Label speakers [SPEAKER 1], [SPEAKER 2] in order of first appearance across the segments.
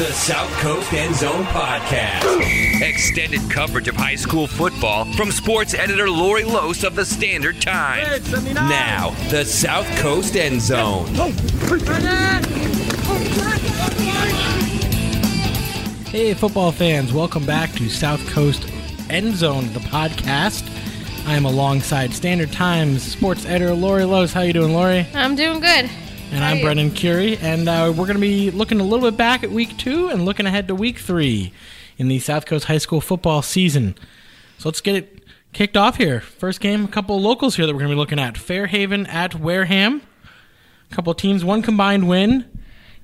[SPEAKER 1] the South Coast End Zone Podcast. Extended coverage of high school football from sports editor Laurie Los of the Standard Times. Now, the South Coast End Zone.
[SPEAKER 2] Hey, football fans, welcome back to South Coast End Zone, the podcast. I am alongside Standard Times sports editor Laurie Los. How you doing, Laurie?
[SPEAKER 3] I'm doing good.
[SPEAKER 2] And I'm? Brendan Kurie, and uh, we're going to be looking a little bit back at week two and looking ahead to week three in the South Coast High School football season. So let's get it kicked off here. First game, a couple of locals here that we're going to be looking at Fairhaven at Wareham. A couple of teams, one combined win.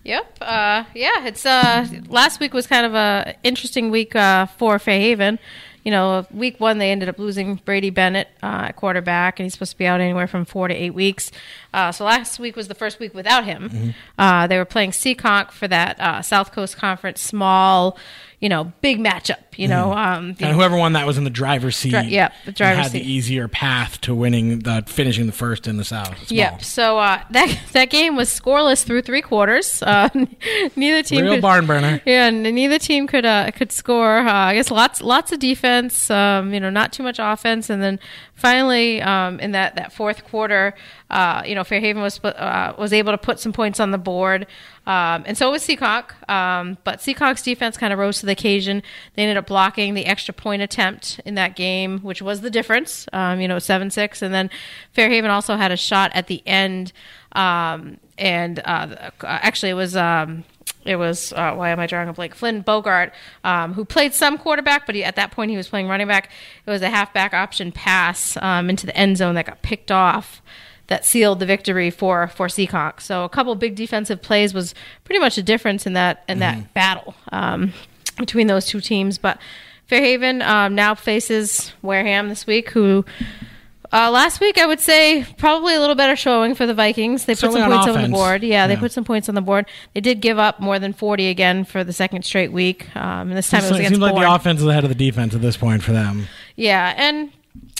[SPEAKER 3] Yep. Uh, yeah. It's uh, last week was kind of a interesting week uh, for Fairhaven. You know, week one they ended up losing Brady Bennett uh, at quarterback, and he's supposed to be out anywhere from four to eight weeks. Uh, so last week was the first week without him. Uh, they were playing Seekonk for that uh, South Coast Conference small, you know, big matchup. You know, um, you
[SPEAKER 2] And whoever won that was in the driver's seat.
[SPEAKER 3] Dri- yep, the driver's
[SPEAKER 2] had
[SPEAKER 3] seat.
[SPEAKER 2] the easier path to winning, the finishing the first in the South.
[SPEAKER 3] Yep. So uh, that that game was scoreless through three quarters. Uh, neither team
[SPEAKER 2] Real
[SPEAKER 3] could,
[SPEAKER 2] barn burner.
[SPEAKER 3] Yeah, and neither team could uh, could score. Uh, I guess lots lots of defense. Um, you know, not too much offense, and then finally um, in that, that fourth quarter, uh, you know, Fairhaven was put, uh, was able to put some points on the board, um, and so was Seekonk. Um, but Seekonk's defense kind of rose to the occasion. They ended up blocking the extra point attempt in that game, which was the difference. Um, you know, seven six, and then Fairhaven also had a shot at the end. Um, and uh, actually, it was. Um, it was uh, why am I drawing a blank? Flynn Bogart, um, who played some quarterback, but he, at that point he was playing running back. It was a halfback option pass um, into the end zone that got picked off, that sealed the victory for for Seekonk. So a couple big defensive plays was pretty much a difference in that in that battle um, between those two teams. But Fairhaven um, now faces Wareham this week, who. Uh, last week, I would say probably a little better showing for the Vikings. They put some points on the board. Yeah, they
[SPEAKER 2] Yeah.
[SPEAKER 3] put some points on the board. They did give up more than 40 again for the second straight week. Um, and this time it was
[SPEAKER 2] it
[SPEAKER 3] against
[SPEAKER 2] seems like the offense is ahead of the defense at this point for them.
[SPEAKER 3] Yeah, and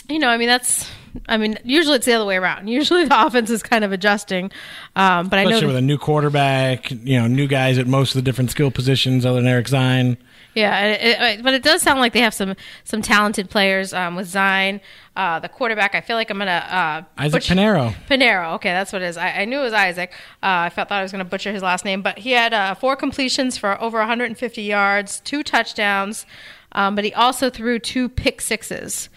[SPEAKER 3] you know, I mean, that's. I mean, usually it's the other way around. Usually the offense is kind of adjusting. Um, but I know
[SPEAKER 2] Especially with a new quarterback, you know, new guys at most of the different skill positions other than Eric Zine.
[SPEAKER 3] Yeah, it, it, but it does sound like they have some some talented players um, with Zine, uh, the quarterback. I feel like I'm gonna uh,
[SPEAKER 2] Isaac
[SPEAKER 3] butch-
[SPEAKER 2] Panero.
[SPEAKER 3] Pinero. Okay, that's what it is. I, I knew it was Isaac. Uh, I felt thought I was gonna butcher his last name, but he had uh, four completions for over 150 yards, two touchdowns, um, but he also threw two pick sixes.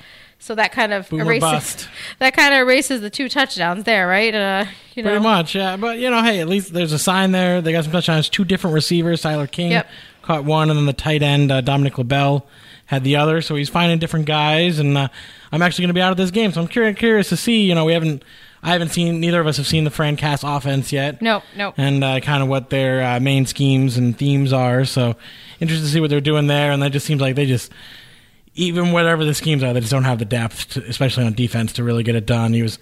[SPEAKER 3] So that kind of
[SPEAKER 2] Boom or
[SPEAKER 3] erases
[SPEAKER 2] bust.
[SPEAKER 3] that kind of erases the two touchdowns there, right? Uh, you know,
[SPEAKER 2] Pretty much, yeah. But, you know, hey, at least there's a sign there. They got some touchdowns. Two different receivers. Tyler King
[SPEAKER 3] Yep.
[SPEAKER 2] caught one, and then the tight end, uh, Dominic LaBelle, had the other. So he's finding different guys. And uh, I'm actually going to be out of this game. So I'm curious, curious to see, you know, we haven't. I haven't seen neither of us have seen the Fran Cass offense yet.
[SPEAKER 3] Nope, nope.
[SPEAKER 2] and uh, kind of what their uh, main schemes and themes are. So interested to see what they're doing there. And that just seems like they just, even whatever the schemes are, they just don't have the depth, to, especially on defense, to really get it done. He was,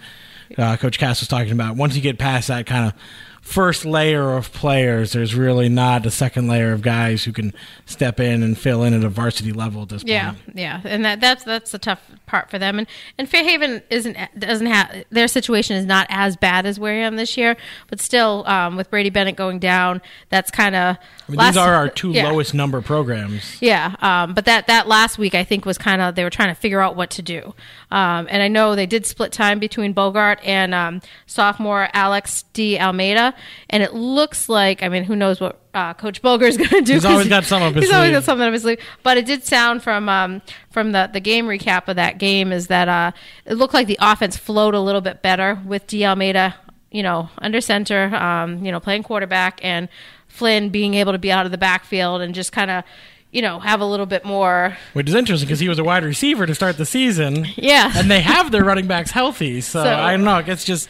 [SPEAKER 2] uh, Coach Cass was talking about once you get past that kind of first layer of players, there's really not a second layer of guys who can step in and fill in at a varsity level at this
[SPEAKER 3] Yeah,
[SPEAKER 2] point.
[SPEAKER 3] yeah, yeah, and that that's that's the tough part for them. And and Fairhaven isn't doesn't have their situation is not as bad as Wareham this year, but still, um, with Brady Bennett going down, that's kind of
[SPEAKER 2] I mean, these are our two lowest number programs.
[SPEAKER 3] Yeah, um, but that that last week I think was kind of they were trying to figure out what to do, um, and I know they did split time between Bogart and um, sophomore Alex D Almeida, and it looks like I mean who knows what uh, Coach Boger is going to do?
[SPEAKER 2] He's always got something up his
[SPEAKER 3] He's always got something up his sleeve, but it did sound from um, from the the game recap of that game is that uh, it looked like the offense flowed a little bit better with D Almeida, you know, under center, um, you know, playing quarterback and Flynn being able to be out of the backfield and just kind of, you know, have a little bit more.
[SPEAKER 2] Which is interesting because he was a wide receiver to start the season.
[SPEAKER 3] Yeah.
[SPEAKER 2] And they have their running backs healthy. So,
[SPEAKER 3] So-
[SPEAKER 2] I don't know. It's just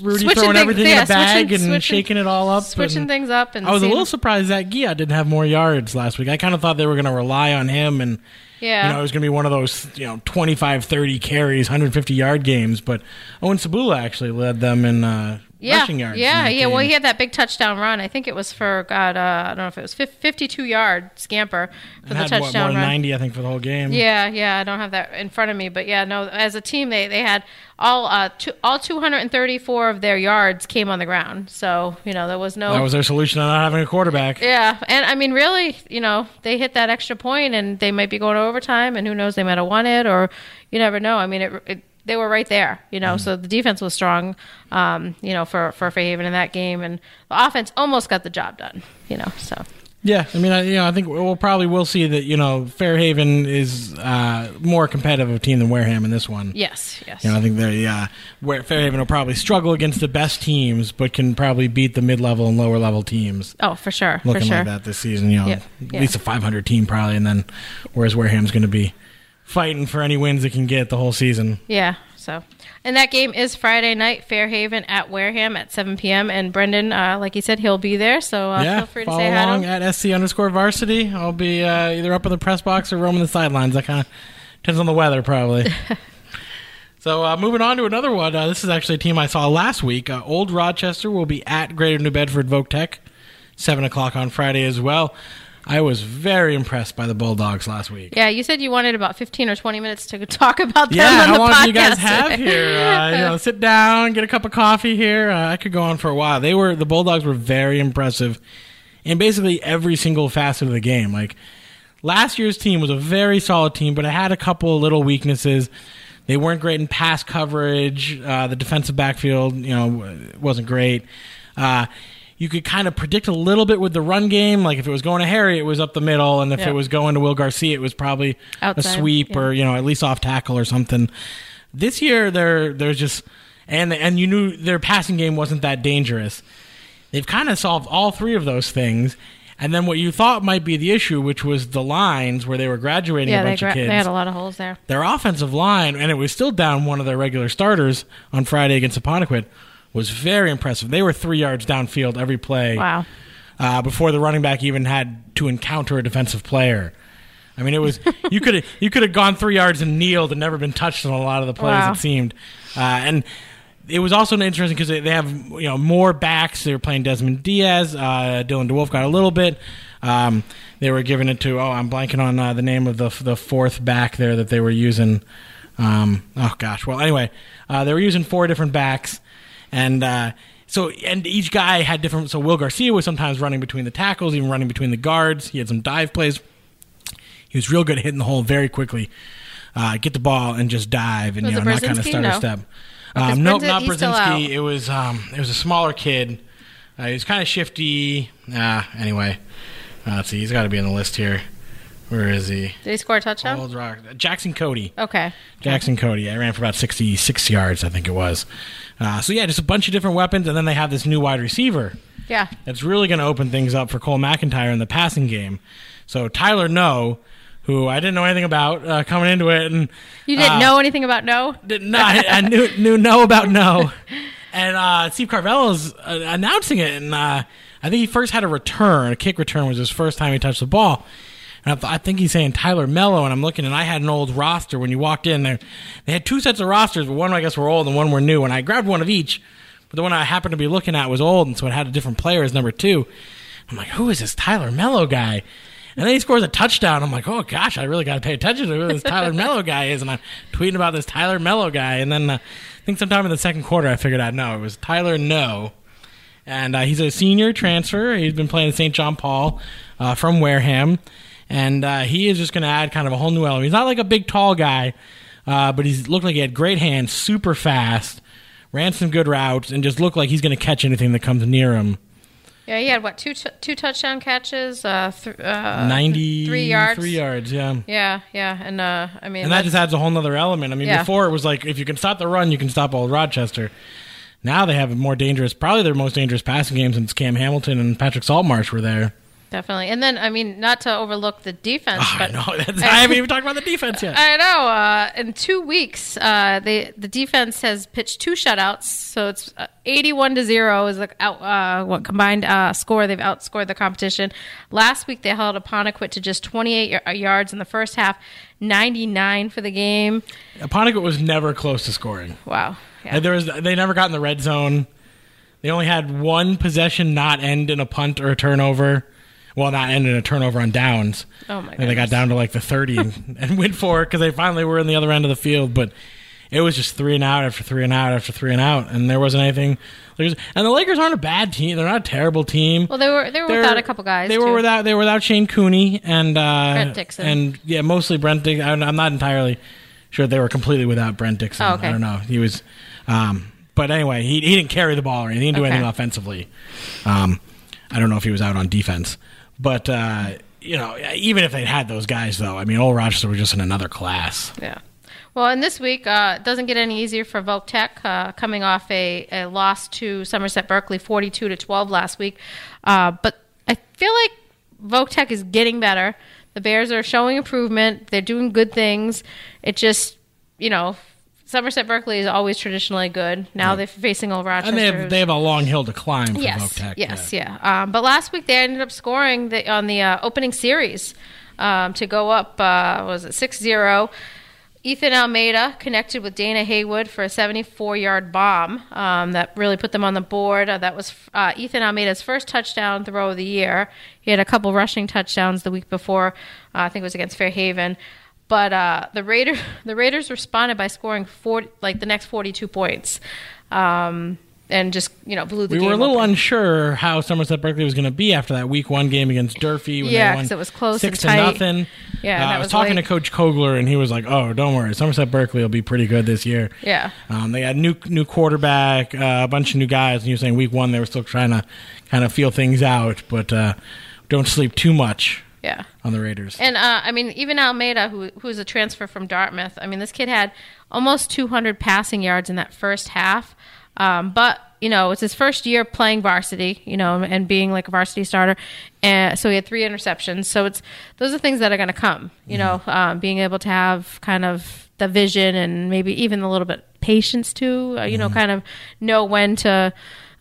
[SPEAKER 2] Rudy
[SPEAKER 3] Switching
[SPEAKER 2] throwing
[SPEAKER 3] things-
[SPEAKER 2] everything
[SPEAKER 3] yeah,
[SPEAKER 2] in a bag
[SPEAKER 3] switching-
[SPEAKER 2] and shaking it all up.
[SPEAKER 3] switching
[SPEAKER 2] and
[SPEAKER 3] things up and
[SPEAKER 2] I was a little surprised that Gia didn't have more yards last week. I kind of thought they were going to rely on him and.
[SPEAKER 3] Yeah.
[SPEAKER 2] You know, it was going to be one of those, you know, 25, 30 carries, 150 yard games. But Owen Sabula actually led them in uh,
[SPEAKER 3] yeah,
[SPEAKER 2] rushing yards.
[SPEAKER 3] Yeah, yeah. Well, he had that big touchdown run. I think it was for God. Uh, I don't know if it was 52 yard scamper for
[SPEAKER 2] And
[SPEAKER 3] the
[SPEAKER 2] had, what, more
[SPEAKER 3] touchdown run.
[SPEAKER 2] 90, I think, for the whole game.
[SPEAKER 3] Yeah, yeah. I don't have that in front of me, but yeah, no. As a team, they they had all uh two, all 234 of their yards came on the ground. So you know there was no
[SPEAKER 2] That was their solution to not having a quarterback.
[SPEAKER 3] yeah, and I mean, really, you know, they hit that extra point, and they might be going to overtime, and who knows, they might have won it, or you never know. I mean, it, it they were right there, you know. So the defense was strong, um, you know, for for Fairhaven in that game, and the offense almost got the job done, you know. So
[SPEAKER 2] Yeah, I mean, I, you know, I think we'll probably will see that you know Fairhaven is uh, more competitive team than Wareham in this one.
[SPEAKER 3] yes, yes,
[SPEAKER 2] You know, I think they uh, where Fairhaven will probably struggle against the best teams, but can probably beat the mid-level and lower-level teams.
[SPEAKER 3] oh, for sure,
[SPEAKER 2] Looking
[SPEAKER 3] for sure.
[SPEAKER 2] like that this season, you know,
[SPEAKER 3] Yeah,
[SPEAKER 2] at
[SPEAKER 3] yeah.
[SPEAKER 2] least a 500 team probably, and then whereas Wareham's going to be fighting for any wins it can get the whole season.
[SPEAKER 3] Yeah. So, and that game is Friday night, Fairhaven at Wareham at 7 p.m. And Brendan, uh, like he said, he'll be there. So uh,
[SPEAKER 2] yeah,
[SPEAKER 3] feel free to
[SPEAKER 2] follow
[SPEAKER 3] say hi
[SPEAKER 2] along at SC underscore varsity. I'll be uh, either up in the press box or roaming the sidelines. That kind of depends on the weather, probably. so uh, moving on to another one. Uh, this is actually a team I saw last week. Uh, Old Rochester will be at Greater New Bedford Voc Tech, seven o'clock on Friday as well. I was very impressed by the Bulldogs last week.
[SPEAKER 3] Yeah, you said you wanted about 15 or 20 minutes to talk about them
[SPEAKER 2] Yeah,
[SPEAKER 3] on the
[SPEAKER 2] how long do you guys have here? Uh, you know, sit down, get a cup of coffee here. Uh, I could go on for a while. They were the Bulldogs were very impressive in basically every single facet of the game. Like last year's team was a very solid team, but it had a couple of little weaknesses. They weren't great in pass coverage. Uh, the defensive backfield, you know, wasn't great. Uh, you could kind of predict a little bit with the run game. Like if it was going to Harry, it was up the middle, and if
[SPEAKER 3] Yeah.
[SPEAKER 2] it was going to Will Garcia, it was probably
[SPEAKER 3] Outside,
[SPEAKER 2] a sweep
[SPEAKER 3] yeah.
[SPEAKER 2] or you know at least off tackle or something. This year, they're they're just and and you knew their passing game wasn't that dangerous. They've kind of solved all three of those things. And then what you thought might be the issue, which was the lines where they were graduating
[SPEAKER 3] Yeah,
[SPEAKER 2] a bunch
[SPEAKER 3] gra-
[SPEAKER 2] of kids
[SPEAKER 3] they had a lot of holes there.
[SPEAKER 2] their offensive line, and it was still down one of their regular starters on Friday against Apponequet, was very impressive. They were three yards downfield every play
[SPEAKER 3] Wow.
[SPEAKER 2] uh, before the running back even had to encounter a defensive player. I mean, it was you could have you could have gone three yards and kneeled and never been touched on a lot of the plays.
[SPEAKER 3] Wow.
[SPEAKER 2] It seemed, uh, and it was also interesting because they, they have you know more backs. They were playing Desmond Diaz. Uh, Dylan DeWolf got a little bit. Um, they were giving it to oh I'm blanking on uh, the name of the the fourth back there that they were using. Um, oh gosh. Well, anyway, uh, they were using four different backs, and uh, so and each guy had different. So Will Garcia was sometimes running between the tackles, even running between the guards. He had some dive plays. He was real good at hitting the hole very quickly. Uh, get the ball and just dive and
[SPEAKER 3] Was
[SPEAKER 2] you know not kind of stutter
[SPEAKER 3] No.
[SPEAKER 2] step. Um, nope, not
[SPEAKER 3] he's still out.
[SPEAKER 2] Brzezinski. It was um, it was a smaller kid. Uh, he was kind of shifty. Ah, anyway, uh, let's see. He's got to be on the list here. Where is he?
[SPEAKER 3] Did he score a touchdown?
[SPEAKER 2] Old Rock. Jackson Cody.
[SPEAKER 3] Okay.
[SPEAKER 2] Jackson Cody. I ran for about 66 yards, I think it was. Uh, so, yeah, just a bunch of different weapons. And then they have this new wide receiver
[SPEAKER 3] Yeah.
[SPEAKER 2] that's really going to open things up for Cole McIntyre in the passing game. So, Tyler No, who I didn't know anything about uh, coming into it. and
[SPEAKER 3] You didn't
[SPEAKER 2] uh,
[SPEAKER 3] know anything about no?
[SPEAKER 2] did not, I knew, knew no about no. And uh, Steve Carvello's uh, announcing it. And uh, I think he first had a return. A kick return was his first time he touched the ball. And I, I think he's saying Tyler Mello. And I'm looking, and I had an old roster when you walked in there. They had two sets of rosters, but one I guess were old and one were new. And I grabbed one of each. But the one I happened to be looking at was old, and so it had a different player as number two. I'm like, who is this Tyler Mello guy? And then he scores a touchdown. I'm like, oh gosh, I really got to pay attention to who this Tyler Mello guy is. And I'm tweeting about this Tyler Mello guy. And then uh, I think sometime in the second quarter, I figured out no, it was Tyler No. And uh, he's a senior transfer. He's been playing at St. John Paul uh, from Wareham. And uh, he is just going to add kind of a whole new element. He's not like a big, tall guy, uh, but he's looked like he had great hands, super fast, ran some good routes, and just looked like he's going to catch anything that comes near him.
[SPEAKER 3] Yeah, he had what two t- two touchdown catches, uh, th- uh,
[SPEAKER 2] 90
[SPEAKER 3] three yards.
[SPEAKER 2] Three yards, yeah.
[SPEAKER 3] Yeah, yeah, and uh, I mean,
[SPEAKER 2] And that just adds a whole nother element. I mean,
[SPEAKER 3] Yeah.
[SPEAKER 2] before it was like if you can stop the run, you can stop old Rochester. Now they have a more dangerous, probably their most dangerous passing game since Cam Hamilton and Patrick Saltmarsh were there.
[SPEAKER 3] Definitely. And then, I mean, not to overlook the defense,
[SPEAKER 2] Oh, I
[SPEAKER 3] but
[SPEAKER 2] know. That's, I haven't even talked about the defense yet.
[SPEAKER 3] I know. Uh, in two weeks, uh, they the defense has pitched two shutouts, so it's uh, eighty-one to zero is like out uh, what combined uh, score. They've outscored the competition. Last week they held Apponequet to just twenty-eight y- yards in the first half, ninety-nine for the game.
[SPEAKER 2] Apponequet was never close to scoring.
[SPEAKER 3] Wow. Yeah.
[SPEAKER 2] There was they never got in the red zone. They only had one possession not end in a punt or a turnover. Well, not end in a turnover on downs.
[SPEAKER 3] Oh my god.
[SPEAKER 2] And they got down to like the 30 and, and went for it because they finally were in the other end of the field. But it was just three and out after three and out after three and out. And there wasn't anything. There's, and the Lakers aren't a bad team. They're not a terrible team.
[SPEAKER 3] Well, they were they were
[SPEAKER 2] They're-
[SPEAKER 3] without a couple guys.
[SPEAKER 2] They were without. They were without Shane Cooney and uh,
[SPEAKER 3] Brent Dixon.
[SPEAKER 2] and yeah, mostly Brent. Dixon. I'm I'm not entirely sure they were completely without Brent Dixon.
[SPEAKER 3] Oh, okay.
[SPEAKER 2] I don't know. He was, um, but anyway, he he didn't carry the ball or anything. He didn't do
[SPEAKER 3] Okay.
[SPEAKER 2] anything offensively. Um, I don't know if he was out on defense, but uh, you know, even if they had those guys, though, I mean, Old Rochester was just in another class.
[SPEAKER 3] Yeah. Well, and this week uh, doesn't get any easier for Voc Tech, uh, coming off a, a loss to Somerset Berkeley, forty-two to twelve last week. Uh, but I feel like Voc Tech is getting better. The Bears are showing improvement. They're doing good things. It just, you know, Somerset Berkeley is always traditionally good. Now they're facing Old Rochester.
[SPEAKER 2] And they have they have a long hill to climb for
[SPEAKER 3] yes,
[SPEAKER 2] Tech.
[SPEAKER 3] yes, yeah. Um, but last week they ended up scoring the, on the uh, opening series um, to go up. Uh, what was it 6-0. Ethan Almeida connected with Dana Haywood for a 74-yard bomb um, that really put them on the board. Uh, that was uh, Ethan Almeida's first touchdown throw of the year. He had a couple rushing touchdowns the week before. Uh, I think it was against Fairhaven. But uh, the Raiders, the Raiders responded by scoring 40, like the next 42 points, um, and just you know blew the
[SPEAKER 2] We
[SPEAKER 3] game.
[SPEAKER 2] were a little
[SPEAKER 3] open.
[SPEAKER 2] unsure how Somerset Berkeley was going to be after that week one game against Durfee. When
[SPEAKER 3] Yeah,
[SPEAKER 2] they won
[SPEAKER 3] 'cause it was close
[SPEAKER 2] six
[SPEAKER 3] and
[SPEAKER 2] to nothing.
[SPEAKER 3] Yeah,
[SPEAKER 2] Uh,
[SPEAKER 3] and
[SPEAKER 2] I was
[SPEAKER 3] was
[SPEAKER 2] talking
[SPEAKER 3] late.
[SPEAKER 2] to Coach Kogler, and he was like, "Oh, don't worry, Somerset Berkeley will be pretty good this year."
[SPEAKER 3] Yeah.
[SPEAKER 2] um, they had new new quarterback, uh, a bunch of new guys, and you were saying week one they were still trying to kind of feel things out, but uh, don't sleep too much
[SPEAKER 3] Yeah.
[SPEAKER 2] on the Raiders.
[SPEAKER 3] And uh, I mean, even Almeida, who who's a transfer from Dartmouth, I mean, this kid had almost 200 passing yards in that first half. Um, but you know, it's his first year playing varsity, you know, and being like a varsity starter, and so he had three interceptions. So it's those are things that are going to come, you know, um, being able to have kind of the vision and maybe even a little bit patience too, uh, you know, kind of know when to.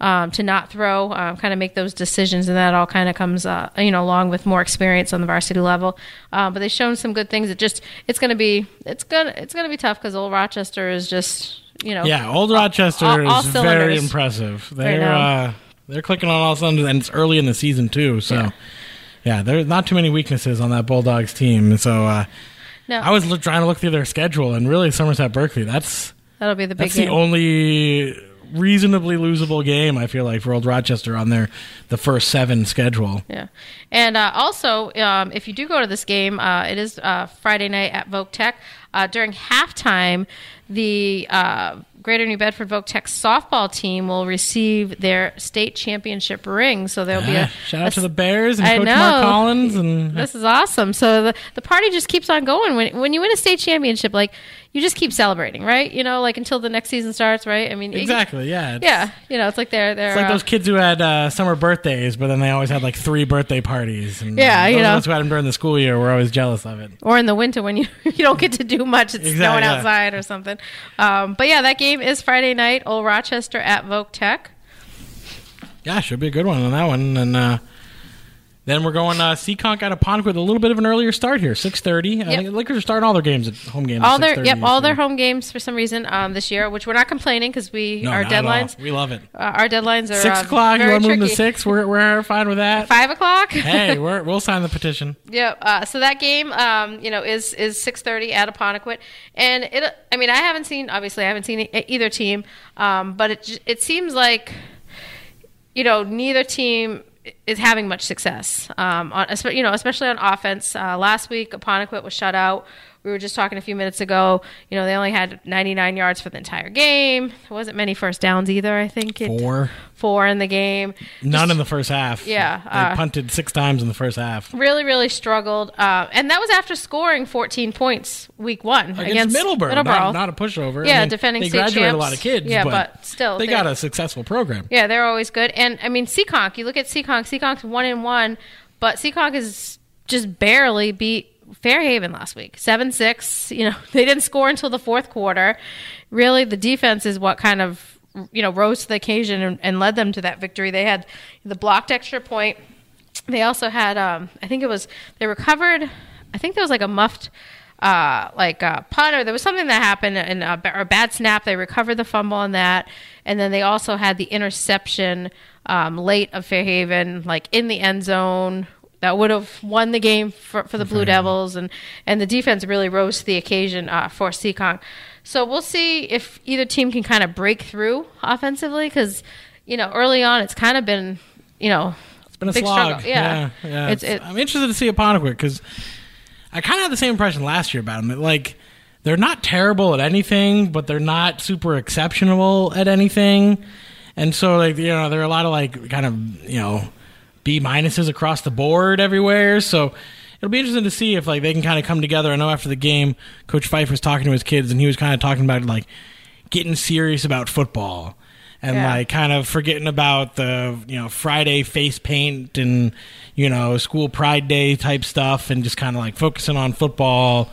[SPEAKER 3] Um, to not throw, um, kind of make those decisions, and that all kind of comes, uh, you know, along with more experience on the varsity level. Um, but they've shown some good things. It just, it's going to be, it's gonna, it's gonna be tough because Old Rochester is just, you know,
[SPEAKER 2] yeah, Old Rochester
[SPEAKER 3] all- all
[SPEAKER 2] is very impressive. They're uh, they're clicking on all cylinders, and it's early in the season too. So.
[SPEAKER 3] Yeah.
[SPEAKER 2] Yeah, there's not too many weaknesses on that Bulldogs team. So uh,
[SPEAKER 3] no,
[SPEAKER 2] I was look, trying to look through their schedule, and really Somerset Berkeley. That's
[SPEAKER 3] that'll be the big
[SPEAKER 2] that's the only reasonably losable game I feel like for Old Rochester on their the first seven schedule.
[SPEAKER 3] Yeah, and uh, also, um, if you do go to this game, uh, it is uh, Friday night at Voc Tech. Uh, during halftime, the uh, Greater New Bedford Voc Tech softball team will receive their state championship ring. So there'll be
[SPEAKER 2] Ah,
[SPEAKER 3] a
[SPEAKER 2] shout out to the Bears and
[SPEAKER 3] I
[SPEAKER 2] Coach
[SPEAKER 3] know.
[SPEAKER 2] Mark Collins and
[SPEAKER 3] This is awesome. So the, the party just keeps on going. When when you win a state championship, like you just keep celebrating, right? You know, like until the next season starts, right? I mean, it-
[SPEAKER 2] exactly yeah. It's,
[SPEAKER 3] yeah, you know, it's like they're they're
[SPEAKER 2] It's like
[SPEAKER 3] uh,
[SPEAKER 2] those kids who had uh, summer birthdays, but then they always had like three birthday parties. And
[SPEAKER 3] Yeah, you
[SPEAKER 2] those
[SPEAKER 3] know.
[SPEAKER 2] us who had them during the school year were always jealous of it.
[SPEAKER 3] or in the winter when you you don't get to do much, it's
[SPEAKER 2] Exactly,
[SPEAKER 3] snowing
[SPEAKER 2] yeah.
[SPEAKER 3] outside or something. Um, but yeah, that game is Friday night. Old Rochester at Voc Tech.
[SPEAKER 2] Yeah, should be a good one on that one. And uh, then we're going uh, Seekonk out of Pontiac with a little bit of an earlier start here, six thirty. I
[SPEAKER 3] Yep.
[SPEAKER 2] think Lakers are starting all their games at home games.
[SPEAKER 3] All their yep, all their home games for some reason um, this year, which we're not complaining because we
[SPEAKER 2] No,
[SPEAKER 3] our
[SPEAKER 2] not at all.
[SPEAKER 3] deadlines
[SPEAKER 2] We love it.
[SPEAKER 3] uh, our deadlines are
[SPEAKER 2] Six
[SPEAKER 3] uh,
[SPEAKER 2] o'clock. You want to move to six? We're we're fine with that.
[SPEAKER 3] Five o'clock.
[SPEAKER 2] hey, we're, we'll sign the petition.
[SPEAKER 3] Yeah, uh, so that game, um, you know, is is six thirty at Apponequet, and it. I mean, I haven't seen obviously I haven't seen either team, um, but it it seems like, you know, neither team is having much success. Um, on you know, especially on offense. Uh, last week, Apponequet was shut out. We were just talking a few minutes ago. You know, they only had 99 yards for the entire game. There wasn't many first downs either. I think it,
[SPEAKER 2] Four.
[SPEAKER 3] four in the game.
[SPEAKER 2] None in the first half.
[SPEAKER 3] Yeah,
[SPEAKER 2] they
[SPEAKER 3] uh,
[SPEAKER 2] punted six times in the first half
[SPEAKER 3] really, really struggled. Uh, and that was after scoring 14 points week one
[SPEAKER 2] against,
[SPEAKER 3] against.
[SPEAKER 2] Middleborough. Not, not a pushover.
[SPEAKER 3] Yeah,
[SPEAKER 2] I mean,
[SPEAKER 3] defending
[SPEAKER 2] They
[SPEAKER 3] state
[SPEAKER 2] graduated a lot of kids.
[SPEAKER 3] Yeah,
[SPEAKER 2] but,
[SPEAKER 3] but still,
[SPEAKER 2] they
[SPEAKER 3] they-
[SPEAKER 2] got a successful program.
[SPEAKER 3] yeah, they're always good. And I mean, Seekonk, you look at Seekonk, Seekonk's one and one, but Seekonk is just barely beat Fairhaven last week. 7 6. You know, they didn't score until the fourth quarter. Really, the defense is what kind of, you know, rose to the occasion and, and led them to that victory. They had the blocked extra point. They also had, um, I think it was, they recovered, I think there was like a muffed uh, like uh, punt or there was something that happened in a, a bad snap. They recovered the fumble on that, and then they also had the interception um, late of Fairhaven, like in the end zone. That would have won the game for, for the Blue Devils, and, and the defense really rose to the occasion uh, for Seekonk. So we'll see if either team can kind of break through offensively, because you know early on it's kind of been you know
[SPEAKER 2] It's been a
[SPEAKER 3] Big
[SPEAKER 2] slog.
[SPEAKER 3] struggle, yeah.
[SPEAKER 2] yeah. yeah.
[SPEAKER 3] It's-
[SPEAKER 2] It's-
[SPEAKER 3] it-
[SPEAKER 2] I'm interested to see Apponequet because I kind of had the same impression last year about them. That, like they're not terrible at anything, but they're not super exceptional at anything. And so, like you know, there are a lot of like kind of you know B minuses across the board everywhere. So it'll be interesting to see if like they can kind of come together. I know after the game, Coach Fife was talking to his kids, and he was kind of talking about like getting serious about football and
[SPEAKER 3] Yeah.
[SPEAKER 2] like kind of forgetting about the you know Friday face paint and you know school pride day type stuff and just kind of like focusing on football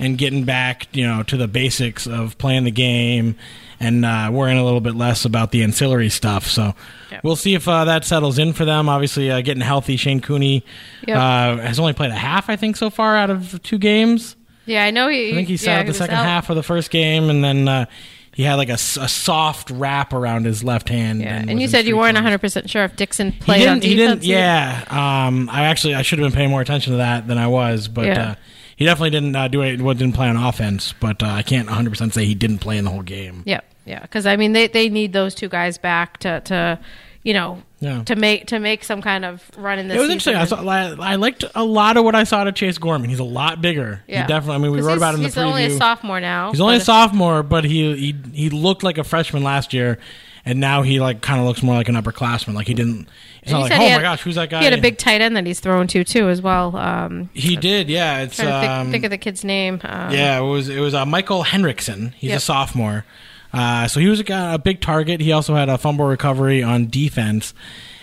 [SPEAKER 2] and getting back you know to the basics of playing the game and uh, worrying a little bit less about the ancillary stuff. So
[SPEAKER 3] Yep.
[SPEAKER 2] we'll see if uh, that settles in for them. Obviously, uh, getting healthy. Shane Cooney
[SPEAKER 3] Yep.
[SPEAKER 2] uh, has only played a half, I think, so far out of two games.
[SPEAKER 3] yeah I know he
[SPEAKER 2] I think he
[SPEAKER 3] yeah,
[SPEAKER 2] sat out the second
[SPEAKER 3] out.
[SPEAKER 2] half of the first game, and then uh, he had like a soft wrap around his left hand.
[SPEAKER 3] Yeah, and
[SPEAKER 2] was
[SPEAKER 3] you said you weren't 100 percent sure if Dixon played on
[SPEAKER 2] didn't. He
[SPEAKER 3] defense.
[SPEAKER 2] didn't. Yeah. Um, I actually I should have been paying more attention to that than I was, but
[SPEAKER 3] Yeah.
[SPEAKER 2] uh, he definitely didn't uh, do it. Didn't play on offense, but uh, I can't 100 percent say he didn't play in the whole game.
[SPEAKER 3] Yeah, yeah, because I mean they, they need those two guys back to, to you know
[SPEAKER 2] Yeah.
[SPEAKER 3] to make to make some kind of run in this.
[SPEAKER 2] It was
[SPEAKER 3] season.
[SPEAKER 2] interesting. I, saw, I I liked a lot of what I saw to Chase Gorman. He's a lot bigger.
[SPEAKER 3] Yeah,
[SPEAKER 2] He definitely. I mean, we wrote about it in the
[SPEAKER 3] He's only a sophomore now.
[SPEAKER 2] He's only a sophomore, but he he he looked like a freshman last year, and now he like kind of looks more like an upperclassman. Like he didn't. It's not
[SPEAKER 3] he
[SPEAKER 2] like, oh my gosh, who's that guy?
[SPEAKER 3] He had a big tight end that he's thrown to too as well. Um,
[SPEAKER 2] He did, yeah. It's
[SPEAKER 3] trying to think,
[SPEAKER 2] um,
[SPEAKER 3] think of the kid's name. Um,
[SPEAKER 2] yeah. It was it was uh, Michael Henriksen. He's a sophomore, uh, so he was a, a big target. He also had a fumble recovery on defense,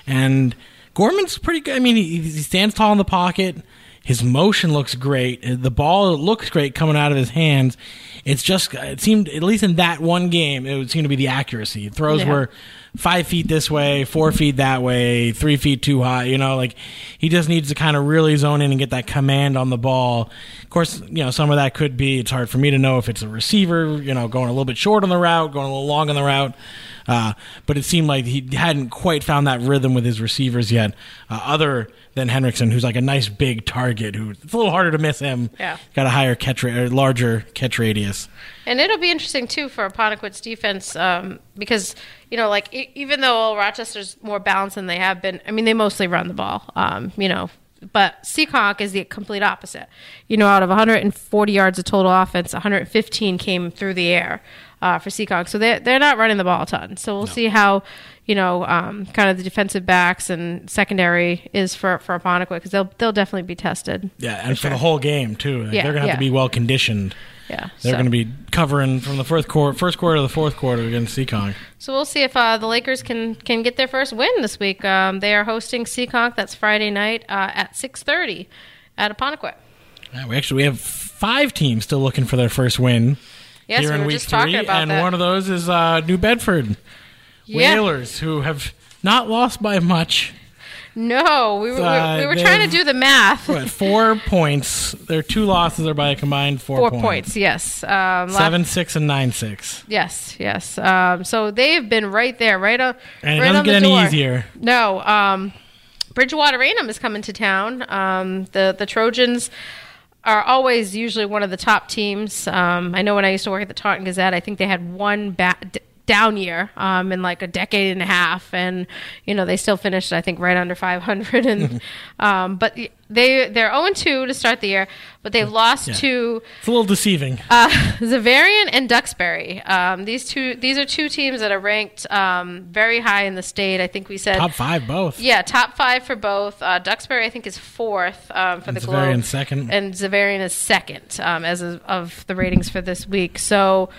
[SPEAKER 2] and Gorman's pretty good. I mean, he, he stands tall in the pocket. His motion looks great. The ball looks great coming out of his hands. It's just it seemed at least in that one game it would seem to be the accuracy. Throws
[SPEAKER 3] Yeah.
[SPEAKER 2] were five feet this way, four feet that way, three feet too high. You know, like he just needs to kind of really zone in and get that command on the ball. Of course, you know some of that could be. It's hard for me to know if it's a receiver, you know, going a little bit short on the route, going a little long on the route. Uh, but it seemed like he hadn't quite found that rhythm with his receivers yet. Uh, other than Henriksen, who's like a nice big target, who it's a little harder to miss him.
[SPEAKER 3] Yeah.
[SPEAKER 2] got a higher catch, ra- or larger catch radius.
[SPEAKER 3] And it'll be interesting too for Apponequet's defense um, because you know, like e- even though Rochester's more balanced than they have been, I mean, they mostly run the ball. Um, you know, but Seekonk is the complete opposite. You know, out of 140 yards of total offense, 115 came through the air uh, for Seekonk. So they're they're not running the ball a ton. So we'll see how you know, um, kind of the defensive backs and secondary is for for Apponequet because they'll they'll definitely be tested.
[SPEAKER 2] Yeah, and for,
[SPEAKER 3] sure.
[SPEAKER 2] the whole game too. Like,
[SPEAKER 3] Yeah,
[SPEAKER 2] they're gonna have
[SPEAKER 3] yeah.
[SPEAKER 2] to be well conditioned.
[SPEAKER 3] Yeah,
[SPEAKER 2] They're
[SPEAKER 3] so.
[SPEAKER 2] going to be covering from the first quarter, first quarter to the fourth quarter against Seekonk.
[SPEAKER 3] So we'll see if uh, the Lakers can can get their first win this week. Um, they are hosting Seekonk. That's Friday night uh, at six thirty at Apponequet.
[SPEAKER 2] Yeah, we actually we have five teams still looking for their first win
[SPEAKER 3] Yes,
[SPEAKER 2] here
[SPEAKER 3] we
[SPEAKER 2] in
[SPEAKER 3] were
[SPEAKER 2] week
[SPEAKER 3] just talking
[SPEAKER 2] three, and
[SPEAKER 3] that.
[SPEAKER 2] one of those is uh, New Bedford
[SPEAKER 3] Yeah.
[SPEAKER 2] Whalers, who have not lost by much.
[SPEAKER 3] No, we were,
[SPEAKER 2] Uh,
[SPEAKER 3] we, we were trying to do the math.
[SPEAKER 2] What, four points. Their two losses are by a combined four,
[SPEAKER 3] Four
[SPEAKER 2] points.
[SPEAKER 3] points, yes. Um,
[SPEAKER 2] Seven, six, and nine, six.
[SPEAKER 3] Yes, yes. Um, so they've been right there, right on.
[SPEAKER 2] And it
[SPEAKER 3] right
[SPEAKER 2] doesn't get any
[SPEAKER 3] door.
[SPEAKER 2] easier.
[SPEAKER 3] No. Um, Bridgewater Raynham is coming to town. Um, the the Trojans are always usually one of the top teams. Um, I know when I used to work at the Taunton Gazette, I think they had one ba- d- down year um, in like a decade and a half, and you know they still finished I think right under 500. And um, but they they're 0 2 to start the year, but they lost
[SPEAKER 2] Yeah.
[SPEAKER 3] to
[SPEAKER 2] It's a little deceiving.
[SPEAKER 3] uh, Xaverian and Duxbury. Um, these two these are two teams that are ranked um, very high in the state. I think we said
[SPEAKER 2] Top five, both.
[SPEAKER 3] yeah, top five for both. Uh, Duxbury, I think, is fourth um, for
[SPEAKER 2] And
[SPEAKER 3] the
[SPEAKER 2] Xaverian
[SPEAKER 3] Globe,
[SPEAKER 2] second.
[SPEAKER 3] and Xaverian is second um, as of, of the ratings for this week. So,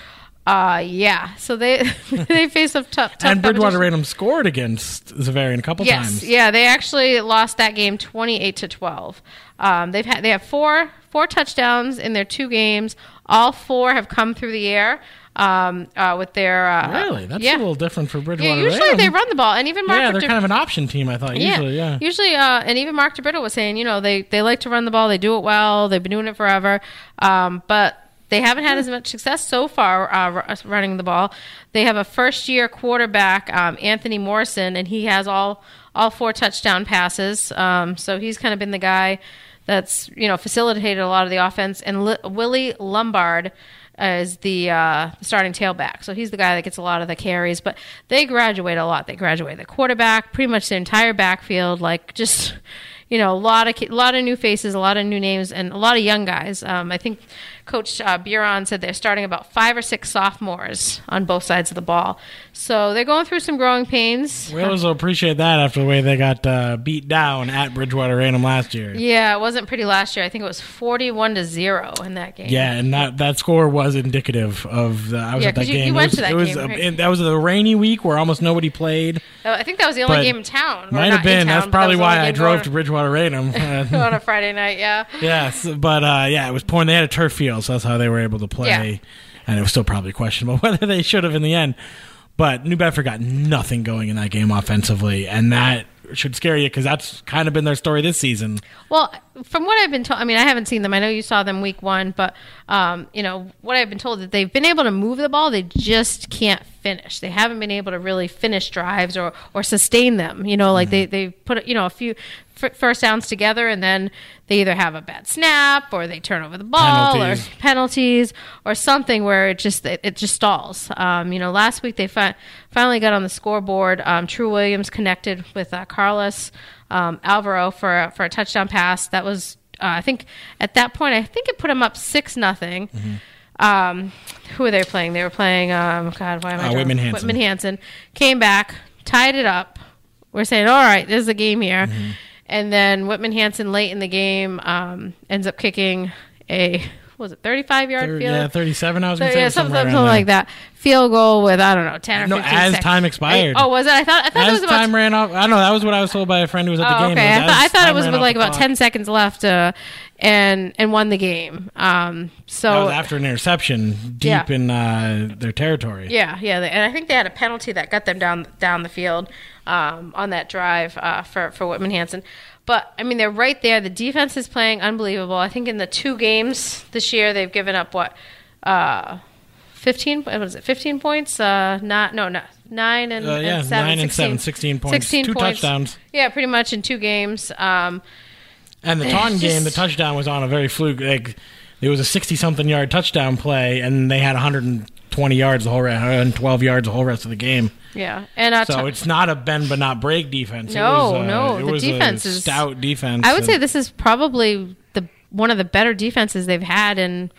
[SPEAKER 3] Uh, yeah. So they they face a tough, tough
[SPEAKER 2] and Bridgewater. Raynham scored against Xaverian a couple
[SPEAKER 3] Yes,
[SPEAKER 2] times.
[SPEAKER 3] yeah, they actually lost that game twenty-eight to twelve. Um, they've had they have four four touchdowns in their two games. All four have come through the air. Um, uh, with their uh,
[SPEAKER 2] Really? That's
[SPEAKER 3] yeah.
[SPEAKER 2] a little different for
[SPEAKER 3] yeah.
[SPEAKER 2] Bridgewater
[SPEAKER 3] Usually
[SPEAKER 2] Raynham.
[SPEAKER 3] they run the ball, and even Mark
[SPEAKER 2] yeah, they're
[SPEAKER 3] De-
[SPEAKER 2] kind of an option team, I thought. Usually, yeah.
[SPEAKER 3] Usually, uh, and even Mark DeBrito was saying, you know, they, they like to run the ball. They do it well. They've been doing it forever. Um, but they haven't had as much success so far uh, running the ball. They have a first year quarterback, um, Anthony Morrison, and he has all, all four touchdown passes. Um, so he's kind of been the guy that's, you know, facilitated a lot of the offense. And Li- Willie Lombard is the uh, starting tailback. So he's the guy that gets a lot of the carries. But they graduate a lot. They graduate the quarterback, pretty much the entire backfield, like just you know a lot of a lot of new faces, a lot of new names, and a lot of young guys. Um, I think Coach uh, Buron said they're starting about five or six sophomores on both sides of the ball. So they're going through some growing pains.
[SPEAKER 2] We always appreciate that after the way they got uh, beat down at Bridgewater Raynham last year.
[SPEAKER 3] Yeah, it wasn't pretty last year. I think it was forty-one to zero in that game.
[SPEAKER 2] Yeah, and that, that score was indicative of the. I was
[SPEAKER 3] Yeah,
[SPEAKER 2] at that
[SPEAKER 3] you-
[SPEAKER 2] game.
[SPEAKER 3] you
[SPEAKER 2] it
[SPEAKER 3] went
[SPEAKER 2] was,
[SPEAKER 3] to that
[SPEAKER 2] it was
[SPEAKER 3] game, right?
[SPEAKER 2] it- that was a rainy week where almost nobody played.
[SPEAKER 3] Uh, I think that was the only
[SPEAKER 2] But
[SPEAKER 3] game in town.
[SPEAKER 2] Might have been.
[SPEAKER 3] town,
[SPEAKER 2] That's
[SPEAKER 3] that
[SPEAKER 2] probably
[SPEAKER 3] the only
[SPEAKER 2] why I drove to Bridgewater. Uh,
[SPEAKER 3] on a Friday night. Yeah.
[SPEAKER 2] yes, but uh, yeah, it was pouring. They had a turf field, so that's how they were able to play.
[SPEAKER 3] Yeah.
[SPEAKER 2] And it was still probably questionable whether they should have in the end. But New Bedford got nothing going in that game offensively, and that should scare you because that's kind of been their story this season.
[SPEAKER 3] Well, from what I've been told, I mean, I haven't seen them. I know you saw them week one, but um, you know what I've been told that they've been able to move the ball, they just can't finish. They haven't been able to really finish drives or or sustain them. You know, like they they put you know a few f- first downs together, and then they either have a bad snap or they turn over the ball
[SPEAKER 2] Penalties.
[SPEAKER 3] or penalties or something where it just it, it just stalls. Um, you know, last week they fi- finally got on the scoreboard. Um, True Williams connected with uh, Carlos um, Alvaro for a- for a touchdown pass. That was uh, I think at that point I think it put him up six nothing. Um, who were they playing? They were playing. Um, God, why am I?
[SPEAKER 2] Uh, Whitman Hanson.
[SPEAKER 3] Whitman Hanson came back, tied it up. We're saying, all right, there's a game here.
[SPEAKER 2] Mm-hmm.
[SPEAKER 3] And then Whitman Hanson late in the game um, ends up kicking a what was it 35 yard
[SPEAKER 2] Thir-
[SPEAKER 3] field?
[SPEAKER 2] yeah, thirty-seven. I was
[SPEAKER 3] So,
[SPEAKER 2] going to say
[SPEAKER 3] yeah, something, something like that. Field goal with I don't know 10 or
[SPEAKER 2] No,
[SPEAKER 3] 15
[SPEAKER 2] as
[SPEAKER 3] seconds.
[SPEAKER 2] time expired.
[SPEAKER 3] Oh, was it? I thought I thought it was about
[SPEAKER 2] time ran off, I don't know. That was what I was told by a friend who was at the
[SPEAKER 3] Oh,
[SPEAKER 2] game.
[SPEAKER 3] okay. I thought, I thought it was with like about
[SPEAKER 2] clock.
[SPEAKER 3] ten seconds left, uh, and and won the game. Um, so
[SPEAKER 2] That was after an interception deep
[SPEAKER 3] Yeah.
[SPEAKER 2] in uh, their territory.
[SPEAKER 3] yeah, yeah, and I think they had a penalty that got them down down the field um, on that drive uh, for for Whitman Hanson. But I mean, they're right there. The defense is playing unbelievable. I think in the two games this year, they've given up what uh, fifteen? What was it? Fifteen points? Uh, not no, no, nine and,
[SPEAKER 2] Uh, yeah,
[SPEAKER 3] and seven,
[SPEAKER 2] nine and
[SPEAKER 3] 16
[SPEAKER 2] seven, 16 points,
[SPEAKER 3] 16
[SPEAKER 2] two
[SPEAKER 3] points.
[SPEAKER 2] touchdowns.
[SPEAKER 3] Yeah, pretty much in two games. Um,
[SPEAKER 2] And the Taunton game, the touchdown was on a very fluke. Like, it was a sixty-something yard touchdown play, and they had one hundred and twenty yards the whole, re- 112 yards the whole rest of the game.
[SPEAKER 3] yeah, and uh,
[SPEAKER 2] So it's not a bend but not break defense.
[SPEAKER 3] No,
[SPEAKER 2] it was, uh,
[SPEAKER 3] no,
[SPEAKER 2] it
[SPEAKER 3] the
[SPEAKER 2] was
[SPEAKER 3] defense
[SPEAKER 2] a
[SPEAKER 3] is-
[SPEAKER 2] stout defense.
[SPEAKER 3] I would
[SPEAKER 2] and-
[SPEAKER 3] say this is probably the one of the better defenses they've had in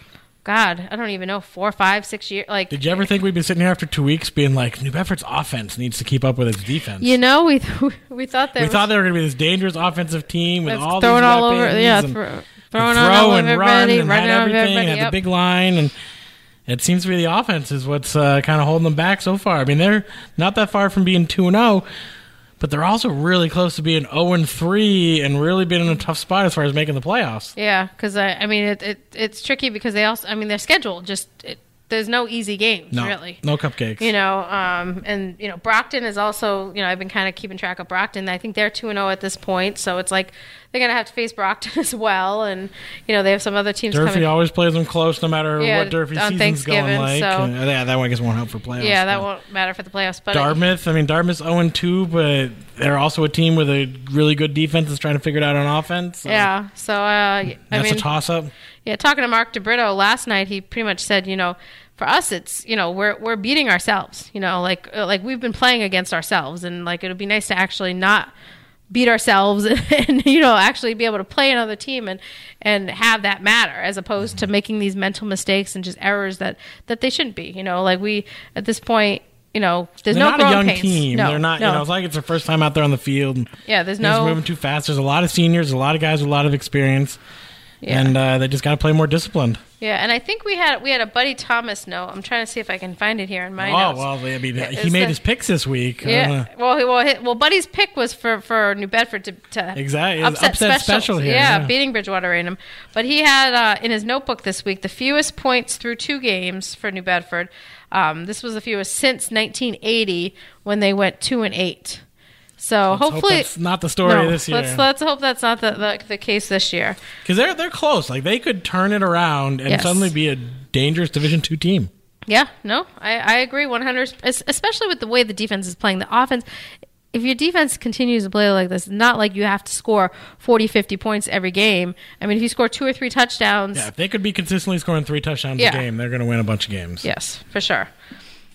[SPEAKER 3] God, I don't even know four, five, six years. Like
[SPEAKER 2] Did you ever think we'd be sitting here after two weeks being like, New Bedford's offense needs to keep up with its defense?
[SPEAKER 3] you know, we we thought they
[SPEAKER 2] we
[SPEAKER 3] was,
[SPEAKER 2] thought they were going to be this dangerous offensive team with all
[SPEAKER 3] throwing all over, yeah,
[SPEAKER 2] and-
[SPEAKER 3] thro-
[SPEAKER 2] and
[SPEAKER 3] throwing
[SPEAKER 2] throw
[SPEAKER 3] on all
[SPEAKER 2] and
[SPEAKER 3] over
[SPEAKER 2] run
[SPEAKER 3] everybody,
[SPEAKER 2] and
[SPEAKER 3] running
[SPEAKER 2] had everything,
[SPEAKER 3] everybody.
[SPEAKER 2] had the big line, and it seems to be the offense is what's uh, kind of holding them back so far. I mean, they're not that far from being two and zero, but they're also really close to being zero and three, and really being in a tough spot as far as making the playoffs.
[SPEAKER 3] Yeah, because I, I mean, it, it it's tricky because they also, I mean, their schedule just it, there's no easy games
[SPEAKER 2] No,
[SPEAKER 3] really.
[SPEAKER 2] no cupcakes.
[SPEAKER 3] You know, um, and you know, Brockton is also, you know, I've been kind of keeping track of Brockton. I think they're two and zero at this point, so it's like they're gonna have to face Brockton as well, and you know, they have some other teams
[SPEAKER 2] Durfee
[SPEAKER 3] coming.
[SPEAKER 2] always plays them close, no matter
[SPEAKER 3] Yeah,
[SPEAKER 2] what Durfee
[SPEAKER 3] on
[SPEAKER 2] season's
[SPEAKER 3] Thanksgiving,
[SPEAKER 2] going like.
[SPEAKER 3] so-
[SPEAKER 2] Uh, yeah, that one I guess won't help for playoffs.
[SPEAKER 3] Yeah, that won't matter for the playoffs, but
[SPEAKER 2] Dartmouth. I mean, Dartmouth's zero and two, but they're also a team with a really good defense that's trying to figure it out on offense. so
[SPEAKER 3] yeah. So uh, I
[SPEAKER 2] that's
[SPEAKER 3] mean,
[SPEAKER 2] a toss up.
[SPEAKER 3] Yeah, talking to Mark DeBrito last night, he pretty much said, you know, for us, it's you know we're we're beating ourselves. You know, like uh, like we've been playing against ourselves, and like it would be nice to actually not beat ourselves and you know actually be able to play another team and and have that matter as opposed to making these mental mistakes and just errors that that they shouldn't be. You know, like we at this point. You know, there's
[SPEAKER 2] They're
[SPEAKER 3] no
[SPEAKER 2] not a young
[SPEAKER 3] pains.
[SPEAKER 2] team.
[SPEAKER 3] No,
[SPEAKER 2] they're not.
[SPEAKER 3] No.
[SPEAKER 2] You know, it's like it's their first time out there on the field.
[SPEAKER 3] yeah, there's no.
[SPEAKER 2] moving too fast. There's a lot of seniors, a lot of guys with a lot of experience.
[SPEAKER 3] Yeah.
[SPEAKER 2] and uh, they just got to play more disciplined.
[SPEAKER 3] Yeah, and I think we had we had a Buddy Thomas note. I'm trying to see if I can find it here in my
[SPEAKER 2] oh
[SPEAKER 3] notes.
[SPEAKER 2] well, I mean, he made
[SPEAKER 3] the-
[SPEAKER 2] his picks this week. Uh,
[SPEAKER 3] Yeah. Well, well, he- well. Buddy's pick was for, for New Bedford to, to
[SPEAKER 2] Exactly. Was upset
[SPEAKER 3] specials.
[SPEAKER 2] special here,
[SPEAKER 3] Yeah,
[SPEAKER 2] yeah.
[SPEAKER 3] beating Bridgewater Raynham. But he had uh, in his notebook this week the fewest points through two games for New Bedford. Um, this was the fewest since 1980 when they went two and eight. So
[SPEAKER 2] Let's hope
[SPEAKER 3] hopefully
[SPEAKER 2] that's not the story
[SPEAKER 3] no,
[SPEAKER 2] this year.
[SPEAKER 3] Let's let's hope that's not the, the, the case this year.
[SPEAKER 2] because they're they're close. Like they could turn it around and
[SPEAKER 3] Yes.
[SPEAKER 2] suddenly be a dangerous Division two team.
[SPEAKER 3] Yeah, no, I, I agree 100, especially with the way the defense is playing. The offense, if your defense continues to play like this, not like you have to score 40, 50 points every game. I mean, if you score two or three touchdowns,
[SPEAKER 2] Yeah, if they could be consistently scoring three touchdowns
[SPEAKER 3] Yeah.
[SPEAKER 2] a game, they're going to win a bunch of games.
[SPEAKER 3] yes, for sure.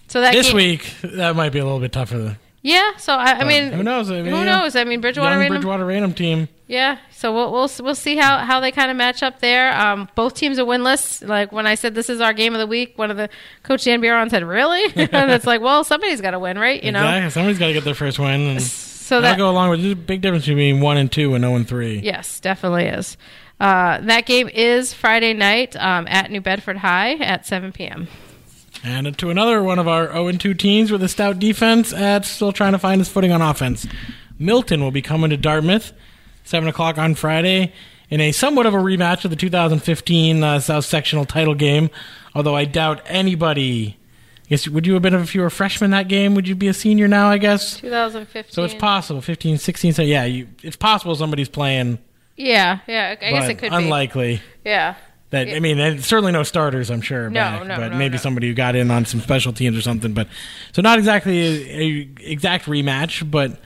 [SPEAKER 3] So that
[SPEAKER 2] This
[SPEAKER 3] game-
[SPEAKER 2] week, that might be a little bit tougher.
[SPEAKER 3] Yeah. So I, I mean,
[SPEAKER 2] who knows? I mean,
[SPEAKER 3] who knows? I mean, Bridgewater,
[SPEAKER 2] Young
[SPEAKER 3] Raynham-
[SPEAKER 2] Bridgewater Raynham team.
[SPEAKER 3] yeah. So we'll we'll we'll see how how they kind of match up there. Um, both teams are winless. Like when I said this is our game of the week, one of the coach Dan Biron said, "Really?" and it's like, well, somebody's got to win, right? You know.
[SPEAKER 2] Somebody's got to get their first win. And
[SPEAKER 3] So
[SPEAKER 2] that'll
[SPEAKER 3] that
[SPEAKER 2] go along with there's a big difference between one and two and zero and three.
[SPEAKER 3] Yes, definitely is. Uh, that game is Friday night um, at New Bedford High at 7 p.m.
[SPEAKER 2] And to another one of our 0 2 teams with a stout defense at still trying to find his footing on offense. Milton will be coming to Dartmouth, 7 o'clock on Friday, in a somewhat of a rematch of the 2015 uh, South Sectional title game. Although I doubt anybody. I guess would you have been if you were a freshman that game? Would you be a senior now? I guess
[SPEAKER 3] 2015.
[SPEAKER 2] so. It's possible. 15, 16. So yeah, you, it's possible somebody's playing.
[SPEAKER 3] Yeah, yeah. I guess it could
[SPEAKER 2] unlikely.
[SPEAKER 3] be. Unlikely. Yeah.
[SPEAKER 2] That I mean, and certainly no starters. I'm sure.
[SPEAKER 3] No,
[SPEAKER 2] back,
[SPEAKER 3] no,
[SPEAKER 2] but
[SPEAKER 3] no,
[SPEAKER 2] maybe
[SPEAKER 3] no.
[SPEAKER 2] somebody who got in on some special teams or something. But so not exactly a, a exact rematch, but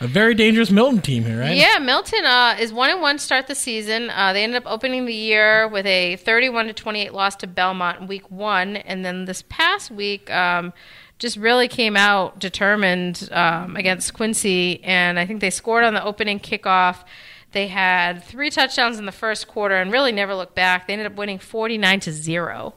[SPEAKER 2] a very dangerous Milton team here, right?
[SPEAKER 3] Yeah, Milton uh, is one and one start the season. Uh, they ended up opening the year with a 31 to 28 loss to Belmont in week one, and then this past week um, just really came out determined um, against Quincy, and I think they scored on the opening kickoff. They had three touchdowns in the first quarter and really never looked back. They ended up winning 49 to zero.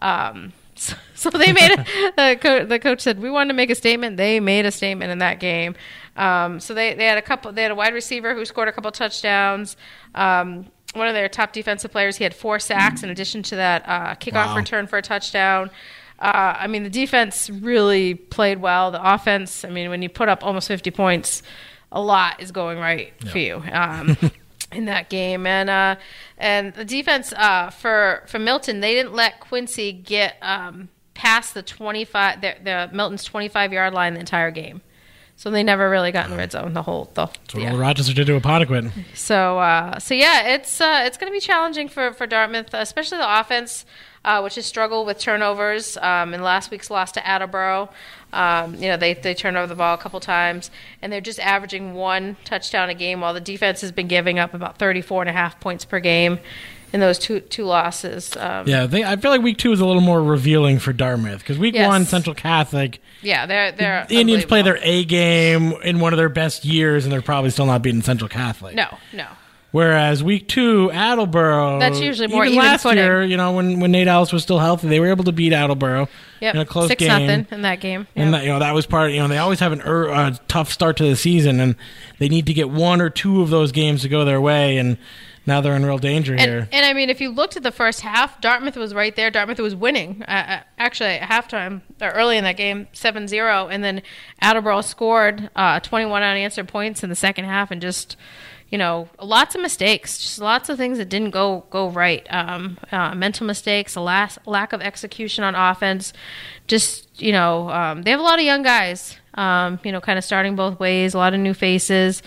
[SPEAKER 3] Um, so, so they made a, the, co- the coach said we wanted to make a statement. They made a statement in that game. Um, so they, they had a couple. They had a wide receiver who scored a couple touchdowns. Um, one of their top defensive players, he had four sacks in addition to that uh, kickoff
[SPEAKER 2] Wow.
[SPEAKER 3] return for a touchdown. Uh, I mean, the defense really played well. The offense, I mean, when you put up almost 50 points, a lot is going right for you. Um, in that game, and uh, and the defense uh, for for Milton, they didn't let Quincy get um, past the twenty five the, the Milton's twenty five yard line the entire game, so they never really got in the red zone the whole the
[SPEAKER 2] That's what
[SPEAKER 3] yeah.
[SPEAKER 2] Rochester did to Apponequet.
[SPEAKER 3] So uh, so yeah, it's uh, it's going to be challenging for for Dartmouth, especially the offense, uh, which has struggled with turnovers. Um, in last week's loss to Attleboro, um, you know they they turned over the ball a couple times, and they're just averaging one touchdown a game, while the defense has been giving up about 34 and a half points per game in those two two losses. Um,
[SPEAKER 2] Yeah, they, I feel like week two is a little more revealing for Dartmouth because week
[SPEAKER 3] Yes.
[SPEAKER 2] one, Central Catholic,
[SPEAKER 3] yeah, they're they're
[SPEAKER 2] the Indians play their A game in one of their best years, and they're probably still not beating Central Catholic.
[SPEAKER 3] no no.
[SPEAKER 2] Whereas week two, Attleboro.
[SPEAKER 3] That's usually more
[SPEAKER 2] even
[SPEAKER 3] even
[SPEAKER 2] last
[SPEAKER 3] footing.
[SPEAKER 2] year. You know, when when Nate Ellis was still healthy, they were able to beat Attleboro
[SPEAKER 3] Yep,
[SPEAKER 2] in a close
[SPEAKER 3] six
[SPEAKER 2] game.
[SPEAKER 3] nothing in that game.
[SPEAKER 2] And that, you know that was part. You know they always have an er, a tough start to the season, and they need to get one or two of those games to go their way. And now they're in real danger here.
[SPEAKER 3] And, and I mean, if you looked at the first half, Dartmouth was right there. Dartmouth was winning. Uh, uh, actually, at halftime, or early in that game, 7 0. And then Attleboro scored uh, 21 unanswered points in the second half and just, you know, lots of mistakes. Just lots of things that didn't go go right. Um, uh, mental mistakes, a las- lack of execution on offense. Just, you know, um, they have a lot of young guys, um, you know, kind of starting both ways, a lot of new faces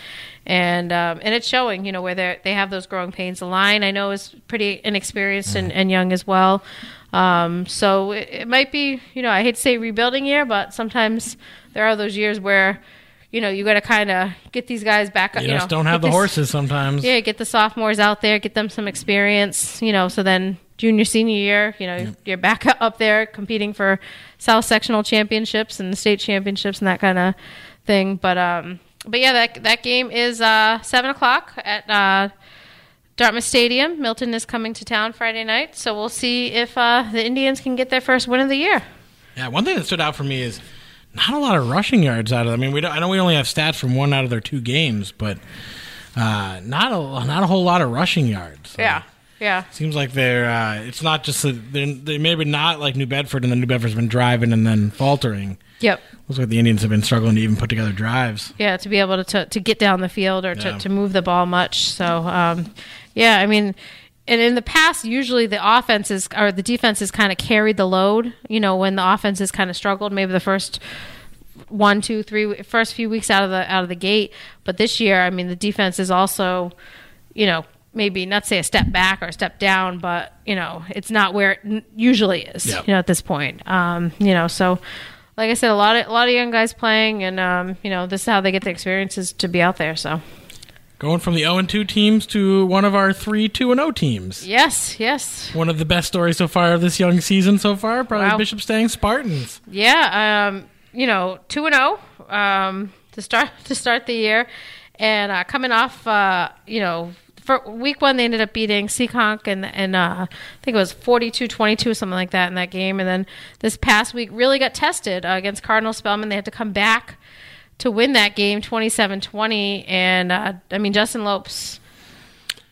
[SPEAKER 3] and um, and it's showing, you know, where they they have those growing pains. The line I know is pretty inexperienced and, and young as well. Um, so it, it might be, you know, I hate to say rebuilding year, but sometimes there are those years where, you know, you got to kind of get these guys back.
[SPEAKER 2] you,
[SPEAKER 3] You, know,
[SPEAKER 2] just don't have the
[SPEAKER 3] this-
[SPEAKER 2] horses sometimes.
[SPEAKER 3] Yeah, get the sophomores out there, get them some experience. You know, so then junior senior year, you know, you're back up there competing for South sectional championships and the state championships and that kind of thing. But um, but yeah, that that game is uh seven o'clock at uh. Dartmouth Stadium. Milton is coming to town Friday night, so we'll see if uh, the Indians can get their first win of the year.
[SPEAKER 2] Yeah, one thing that stood out for me is not a lot of rushing yards out of. them. I mean, we don't, I know we only have stats from one out of their two games, but uh, not a not a whole lot of rushing yards.
[SPEAKER 3] Yeah, yeah. Yeah.
[SPEAKER 2] Seems like they're. Uh, it's not just that they're, they maybe not like New Bedford, and then New Bedford's been driving and then faltering.
[SPEAKER 3] Yep.
[SPEAKER 2] Looks like the Indians have been struggling to even put together drives.
[SPEAKER 3] Yeah, to be able to to, to get down the field or to, to move the ball much. So, um, yeah, I mean, and in the past, usually the offenses or the defenses kind of carried the load. You know, when the offenses kind of struggled, maybe the first one, two, three, first few weeks out of the out of the gate. But this year, I mean, the defense is also, you know, maybe not say a step back or a step down, but you know, it's not where it usually is.
[SPEAKER 2] Yeah.
[SPEAKER 3] You know, at this point, um, you know, so. Like I said, a lot of a lot of young guys playing, and um, you know this is how they get the experiences to be out there. So
[SPEAKER 2] Going from the 0 and 2 teams to one of our 3 2 and 0 teams.
[SPEAKER 3] yes, yes,
[SPEAKER 2] One of the best stories so far of this young season so far, probably
[SPEAKER 3] Wow.
[SPEAKER 2] Bishop Stang Spartans.
[SPEAKER 3] yeah. Um, you know, two and zero um, to start to start the year, and uh, coming off, uh, you know, for week one they ended up beating Seekonk and and uh, I think it was 42-22 something like that in that game, and then this past week really got tested uh, against Cardinal Spellman. They had to come back to win that game 27-20 and uh, I mean Justin Lopes.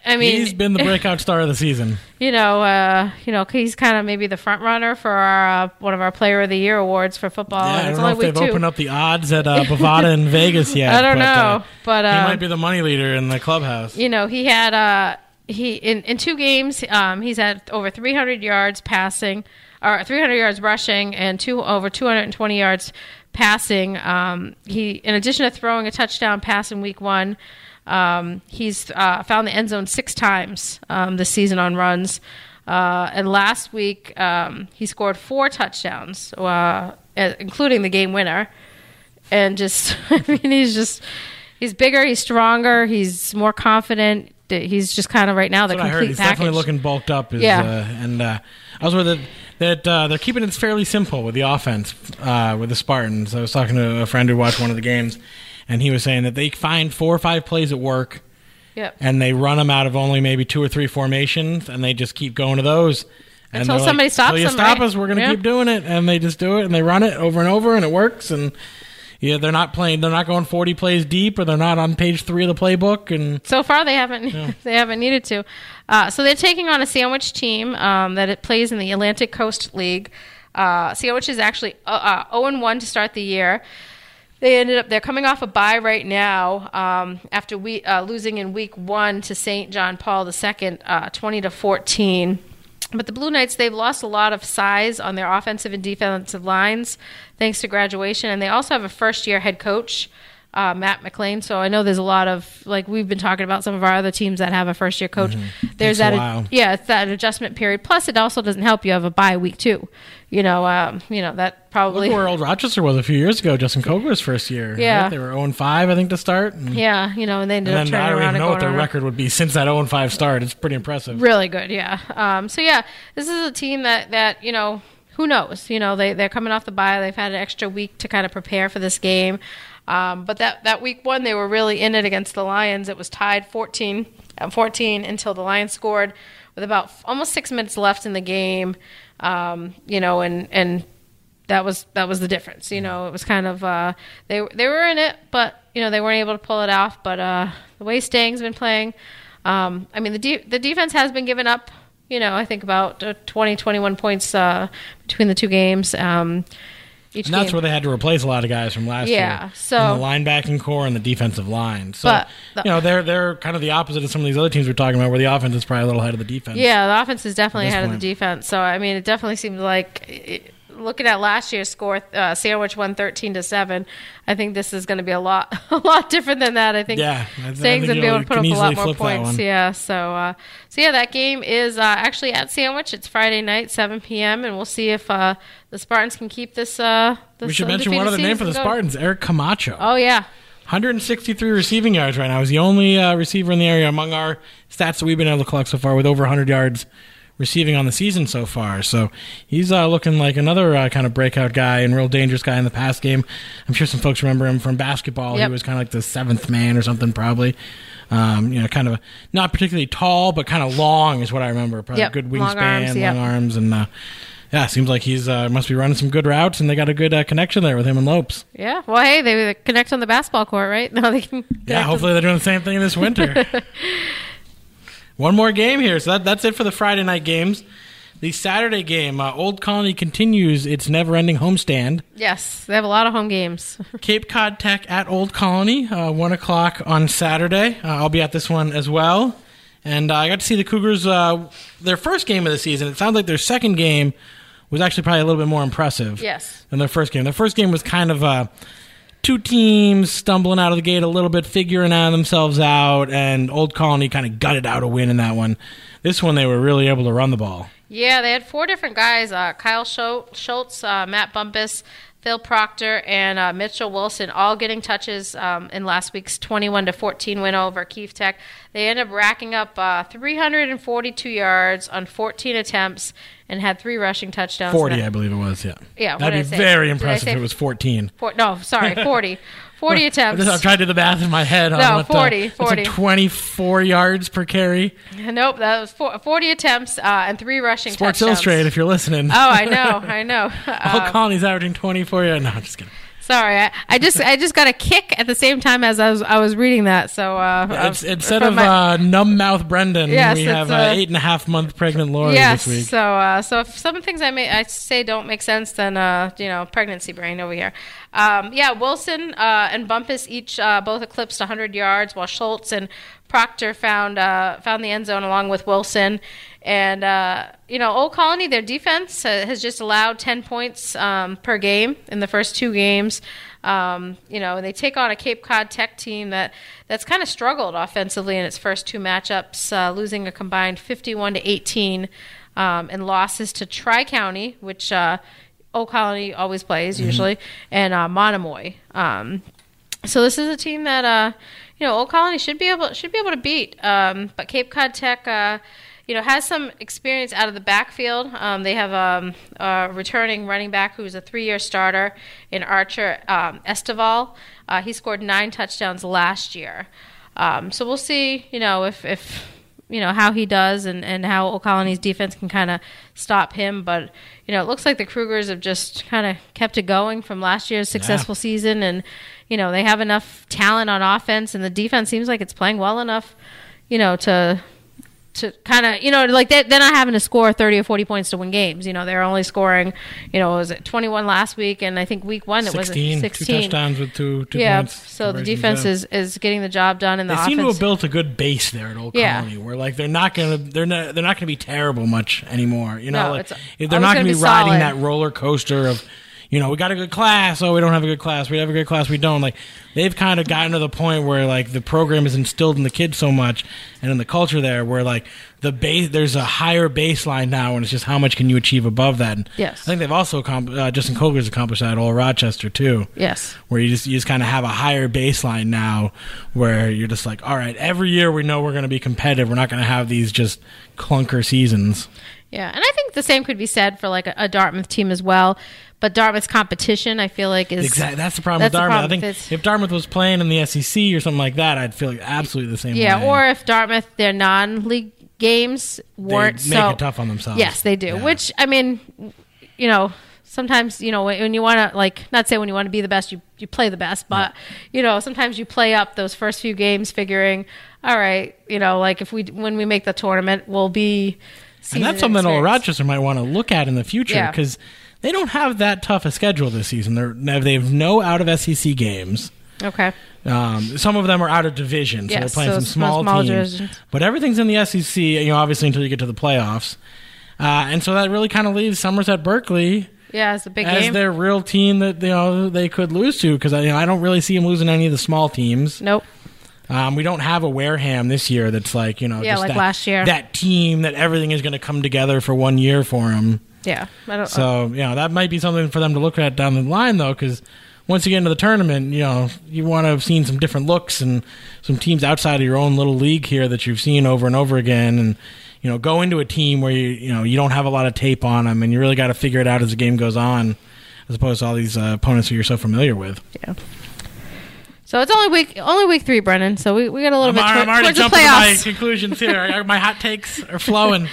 [SPEAKER 3] I mean,
[SPEAKER 2] He's been the breakout star of the season.
[SPEAKER 3] you know, uh, you know, he's kind of maybe the front runner for our uh, one of our Player of the Year awards for football.
[SPEAKER 2] yeah, I don't know if they've
[SPEAKER 3] two.
[SPEAKER 2] opened up the odds at uh, Bovada in Vegas yet.
[SPEAKER 3] I don't
[SPEAKER 2] but, uh,
[SPEAKER 3] know, but
[SPEAKER 2] he might be the money leader in the clubhouse.
[SPEAKER 3] you know, he had uh, he in in two games, um, he's had over 300 yards passing, or 300 yards rushing, and two over 220 yards passing. Um, he, in addition to throwing a touchdown pass in week one. Um, he's uh, found the end zone six times um, this season on runs. Uh, and last week, um, he scored four touchdowns, uh, including the game winner. And just, I mean, he's just, he's bigger, he's stronger, he's more confident. He's just kind of right now the
[SPEAKER 2] what I heard.
[SPEAKER 3] complete
[SPEAKER 2] He's
[SPEAKER 3] package.
[SPEAKER 2] definitely looking bulked up. Is,
[SPEAKER 3] Yeah.
[SPEAKER 2] uh, and uh, I was with it that uh, they're keeping it fairly simple with the offense uh, with the Spartans. I was talking to a friend who watched one of the games, and he was saying that they find four or five plays at work,
[SPEAKER 3] Yep.
[SPEAKER 2] and they run them out of only maybe two or three formations, and they just keep going to those. And
[SPEAKER 3] Until
[SPEAKER 2] they're like,
[SPEAKER 3] somebody stops
[SPEAKER 2] "Till you
[SPEAKER 3] them,
[SPEAKER 2] stop
[SPEAKER 3] right?
[SPEAKER 2] us, we're going to
[SPEAKER 3] Yeah.
[SPEAKER 2] keep doing it, and they just do it, and they run it over and over, and it works, and. Yeah, they're not playing. They're not going forty plays deep, or they're not on page three of the playbook. And
[SPEAKER 3] So far, they haven't they haven't needed to. Uh, so they're taking on a Sandwich team um, that it plays in the Atlantic Coast League. Uh, Sandwich is actually uh, uh, 0 1 to start the year. They ended up they're coming off a bye right now um, after we uh, losing in week one to St. John Paul II, uh, twenty to fourteen. But the Blue Knights, they've lost a lot of size on their offensive and defensive lines thanks to graduation. And they also have a first year head coach, uh, Matt McLean. So I know there's a lot of, like, we've been talking about some of our other teams that have a first year coach. There's
[SPEAKER 2] Mm-hmm. Takes a
[SPEAKER 3] that,
[SPEAKER 2] while.
[SPEAKER 3] yeah, it's that adjustment period. Plus, it also doesn't help you have a bye week, too. You know, um, you know that probably.
[SPEAKER 2] Look where Old Rochester was a few years ago. Justin Kogler's first year.
[SPEAKER 3] Yeah.
[SPEAKER 2] right? they were zero and five, I think, to start. And,
[SPEAKER 3] Yeah, you know, and they ended up
[SPEAKER 2] and then
[SPEAKER 3] turning
[SPEAKER 2] I don't
[SPEAKER 3] around
[SPEAKER 2] even know what their
[SPEAKER 3] on a-
[SPEAKER 2] record would be since that zero and five start. It's pretty impressive.
[SPEAKER 3] Really good, yeah. Um, so yeah, this is a team that that you know who knows. You know they they're coming off the bye. They've had an extra week to kind of prepare for this game. Um, but that that week one, they were really in it against the Lions. It was tied 14 at 14 until the Lions scored with about almost six minutes left in the game. Um, you know, and and that was that was the difference. You know, it was kind of uh, they they were in it, but you know they weren't able to pull it off. But uh, the way Stang's been playing, um, I mean the de- the defense has been giving up. You know, I think about uh, 20, 21 points uh, between the two games. Um, each
[SPEAKER 2] And that's
[SPEAKER 3] game.
[SPEAKER 2] where they had to replace a lot of guys from last
[SPEAKER 3] Yeah,
[SPEAKER 2] year.
[SPEAKER 3] so-
[SPEAKER 2] in the linebacking core and the defensive line. So
[SPEAKER 3] the-
[SPEAKER 2] you know they're they're kind of the opposite of some of these other teams we're talking about, where the offense is probably a little ahead of the defense.
[SPEAKER 3] Yeah, the offense is definitely ahead of the defense. So I mean, it definitely seems like it, looking at last year's score, uh, Sandwich won thirteen to seven. I think this is going to be a lot, a lot different than that. I think.
[SPEAKER 2] Yeah, I- I
[SPEAKER 3] going to be able to put up a lot more points. Yeah. So, uh, so yeah, that game is uh, actually at Sandwich. It's Friday night, seven p.m., and we'll see if uh, the Spartans can keep this. Uh, this
[SPEAKER 2] we should mention one other name for the. Spartans, Eric Camacho.
[SPEAKER 3] Oh yeah.
[SPEAKER 2] 163 receiving yards right now. He's the only uh, receiver in the area among our stats that we've been able to collect so far with over 100 yards receiving on the season so far. So he's uh, looking like another uh, kind of breakout guy and real dangerous guy in the pass game. I'm sure some folks remember him from basketball.
[SPEAKER 3] Yep.
[SPEAKER 2] He was kind of like the seventh man or something, probably. Um, you know, kind of not particularly tall, but kind of long is what I remember. Probably
[SPEAKER 3] Yep.
[SPEAKER 2] good
[SPEAKER 3] Long
[SPEAKER 2] wingspan,
[SPEAKER 3] arms, yep.
[SPEAKER 2] long arms, and uh, yeah, seems like he's uh, must be running some good routes, and they got a good uh, connection there with him and Lopes.
[SPEAKER 3] Yeah. Well, hey, they, connect on the basketball court, right? No, they can.
[SPEAKER 2] Yeah, hopefully they're doing the same thing this winter. One more game here. So that, that's it for the Friday night games. The Saturday game, uh, Old Colony continues its never-ending homestand.
[SPEAKER 3] Yes, they have a lot of home games.
[SPEAKER 2] Cape Cod Tech at Old Colony, uh, one o'clock on Saturday. Uh, I'll be at this one as well, and uh, I got to see the Cougars uh, their first game of the season. It sounds like their second game was actually probably a little bit more impressive.
[SPEAKER 3] Yes.
[SPEAKER 2] Than their first game. Their first game was kind of uh, two teams stumbling out of the gate a little bit, figuring out themselves out, and Old Colony kind of gutted out a win in that one. This one they were really able to run the ball.
[SPEAKER 3] Yeah, they had four different guys: uh, Kyle Schultz, uh, Matt Bumpus, Phil Proctor, and uh, Mitchell Wilson, all getting touches um, in last week's 21 to 14 win over Keefe Tech. They ended up racking up uh, 342 yards on 14 attempts and had three rushing touchdowns.
[SPEAKER 2] 40, I believe it was. Yeah.
[SPEAKER 3] Yeah.
[SPEAKER 2] That'd be very impressive if it was 14.
[SPEAKER 3] Four, no, sorry, 40. 40 attempts.
[SPEAKER 2] I'm trying to do the math in my head.
[SPEAKER 3] No,
[SPEAKER 2] what
[SPEAKER 3] 40.
[SPEAKER 2] The,
[SPEAKER 3] 40.
[SPEAKER 2] 24 yards per carry.
[SPEAKER 3] Nope, that was four, 40 attempts uh, and three rushing touchdowns.
[SPEAKER 2] Sports
[SPEAKER 3] touchdowns.
[SPEAKER 2] Illustrated, if you're listening.
[SPEAKER 3] Oh, I know, I know.
[SPEAKER 2] All
[SPEAKER 3] Um,
[SPEAKER 2] Colony's averaging 24 yards. No, I'm just kidding.
[SPEAKER 3] Sorry, I, I just I just got a kick at the same time as I was I was reading that. So uh,
[SPEAKER 2] It's,
[SPEAKER 3] uh,
[SPEAKER 2] instead of
[SPEAKER 3] my-
[SPEAKER 2] uh, numb mouth Brendan,
[SPEAKER 3] Yes,
[SPEAKER 2] we have uh, eight and a half month pregnant Laurie
[SPEAKER 3] yes.
[SPEAKER 2] this week.
[SPEAKER 3] So uh, so if some things I may I say don't make sense, then uh, you know pregnancy brain over here. Um, yeah, Wilson uh, and Bumpus each uh, both eclipsed 100 yards, while Schultz and Proctor found uh, found the end zone along with Wilson. And uh, you know, Old Colony, their defense has just allowed 10 points um, per game in the first two games. Um, you know, and they take on a Cape Cod Tech team that that's kind of struggled offensively in its first two matchups, uh, losing a combined 51 to 18, um, and losses to Tri County, which uh, Old Colony always plays usually, and uh, Monomoy. Um, so this is a team that uh, you know Old Colony should be able should be able to beat. Um, but Cape Cod Tech, uh, you know, has some experience out of the backfield. Um, they have um, a returning running back who's a three-year starter in Archer um, Estival. Uh, he scored nine touchdowns last year. Um, so we'll see, you know, if if you know how he does and, and how Old Colony's defense can kind of stop him. But you know, it looks like the Cougars have just kind of kept it going from last year's successful season, and you know they have enough talent on offense, and the defense seems like it's playing well enough, you know, to to kind of you know like they, they're not having to score 30 or 40 points to win games you know they're only scoring you know was it 21 last week and i think week one it was
[SPEAKER 2] 16,
[SPEAKER 3] 16
[SPEAKER 2] two touchdowns with two, two
[SPEAKER 3] yeah
[SPEAKER 2] points.
[SPEAKER 3] so the defense is is getting the job done and the
[SPEAKER 2] They
[SPEAKER 3] offense
[SPEAKER 2] seem to have built a good base there at Old
[SPEAKER 3] Yeah.
[SPEAKER 2] Colony, where like they're not gonna they're not they're not gonna be terrible much anymore. You know,
[SPEAKER 3] No,
[SPEAKER 2] like, they're not
[SPEAKER 3] gonna
[SPEAKER 2] gonna be
[SPEAKER 3] be
[SPEAKER 2] riding that roller coaster of. You know, we got a good class. Oh, we don't have a good class. We have a good class. We don't. Like, they've kind of gotten to the point where like the program is instilled in the kids so much, and in the culture there, where like the base, there's a higher baseline now, and it's just how much can you achieve above that. And
[SPEAKER 3] Yes.
[SPEAKER 2] I think they've also uh, Justin Coger's accomplished that at Old Rochester too
[SPEAKER 3] yes
[SPEAKER 2] where you just you just kind of have a higher baseline now where you're just like all right every year we know we're going to be competitive we're not going to have these just clunker seasons
[SPEAKER 3] Yeah, and I think the same could be said for like a, a Dartmouth team as well. But Dartmouth's competition, I feel like, is
[SPEAKER 2] exactly that's the problem
[SPEAKER 3] that's
[SPEAKER 2] with Dartmouth
[SPEAKER 3] problem
[SPEAKER 2] I think if Dartmouth was playing in the SEC or something like that I'd feel like absolutely the same
[SPEAKER 3] yeah,
[SPEAKER 2] way
[SPEAKER 3] or if Dartmouth their non-league games
[SPEAKER 2] they
[SPEAKER 3] weren't
[SPEAKER 2] make
[SPEAKER 3] so
[SPEAKER 2] it tough on themselves
[SPEAKER 3] Yes, they do.
[SPEAKER 2] Yeah.
[SPEAKER 3] Which I mean, you know, sometimes you know when, when you want to like not say when you want to be the best, you you play the best, but you know sometimes you play up those first few games, figuring, all right, you know, like if we when we make the tournament, we'll be.
[SPEAKER 2] And that's something Old
[SPEAKER 3] experienced.
[SPEAKER 2] Rochester might want to look at in the future
[SPEAKER 3] Yeah.
[SPEAKER 2] because they don't have that tough a schedule this season they're they have no out of SEC games
[SPEAKER 3] Okay.
[SPEAKER 2] Um, some of them are out of division, so
[SPEAKER 3] Yes,
[SPEAKER 2] they're playing
[SPEAKER 3] so
[SPEAKER 2] some small,
[SPEAKER 3] small
[SPEAKER 2] teams.
[SPEAKER 3] divisions.
[SPEAKER 2] But everything's in the SEC, you know, obviously until you get to the playoffs. Uh, and so that really kind of leaves Somerset Berkley
[SPEAKER 3] Yeah, it's a big
[SPEAKER 2] as
[SPEAKER 3] game.
[SPEAKER 2] their real team that you know they could lose to because I, you know, I don't really see them losing any of the small teams.
[SPEAKER 3] Nope.
[SPEAKER 2] Um, we don't have a Wareham this year that's like you know
[SPEAKER 3] Yeah,
[SPEAKER 2] just
[SPEAKER 3] like
[SPEAKER 2] that,
[SPEAKER 3] last year.
[SPEAKER 2] that team that everything is going to come together for one year for them.
[SPEAKER 3] Yeah. I don't.
[SPEAKER 2] So you know that might be something for them to look at down the line, though, because once you get into the tournament, you know you want to have seen some different looks and some teams outside of your own little league here that you've seen over and over again, and you know go into a team where you you know you don't have a lot of tape on them, and you really got to figure it out as the game goes on, as opposed to all these uh, opponents who you're so familiar with.
[SPEAKER 3] yeah. So it's only week only week three, Brendan. So we, we got a little
[SPEAKER 2] I'm,
[SPEAKER 3] bit toward-
[SPEAKER 2] I'm already jumping to my conclusions here. my hot takes are flowing.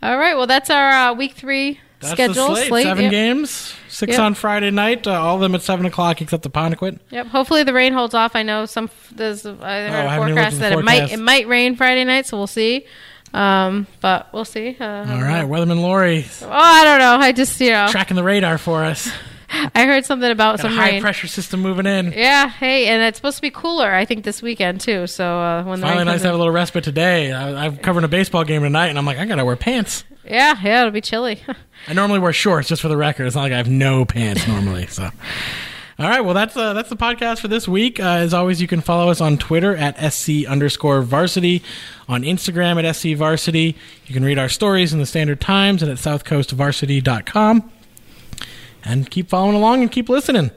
[SPEAKER 3] All right. Well, that's our uh, week three
[SPEAKER 2] That's
[SPEAKER 3] schedule
[SPEAKER 2] the slate. Seven
[SPEAKER 3] yep.
[SPEAKER 2] games, six
[SPEAKER 3] Yep.
[SPEAKER 2] on Friday night. Uh, all of them at seven o'clock, except Apponequet.
[SPEAKER 3] Yep. Hopefully the rain holds off. I know some there's heard
[SPEAKER 2] Oh, I
[SPEAKER 3] a
[SPEAKER 2] haven't even looked
[SPEAKER 3] forecast that
[SPEAKER 2] the
[SPEAKER 3] it might it might rain Friday night, so we'll see. Um, but we'll see. Uh,
[SPEAKER 2] All right, Weatherman Laurie
[SPEAKER 3] Oh, I don't know. I just you know
[SPEAKER 2] tracking the radar for us.
[SPEAKER 3] I heard something about
[SPEAKER 2] Got
[SPEAKER 3] some
[SPEAKER 2] high
[SPEAKER 3] rain.
[SPEAKER 2] pressure system moving in.
[SPEAKER 3] Yeah. Hey, and it's supposed to be cooler. I think this weekend too. So uh, when the
[SPEAKER 2] Finally, nice to have a little respite today. I, I'm covering a baseball game tonight, and I'm like, I gotta wear pants.
[SPEAKER 3] yeah, yeah, it'll be chilly.
[SPEAKER 2] I normally wear shorts, just for the record. It's not like I have no pants normally. So, all right. Well, that's uh, that's the podcast for this week. Uh, as always, you can follow us on Twitter at sc underscore varsity, on Instagram at sc varsity. You can read our stories in the Standard Times and at southcoastvarsity.com. And keep following along and keep listening.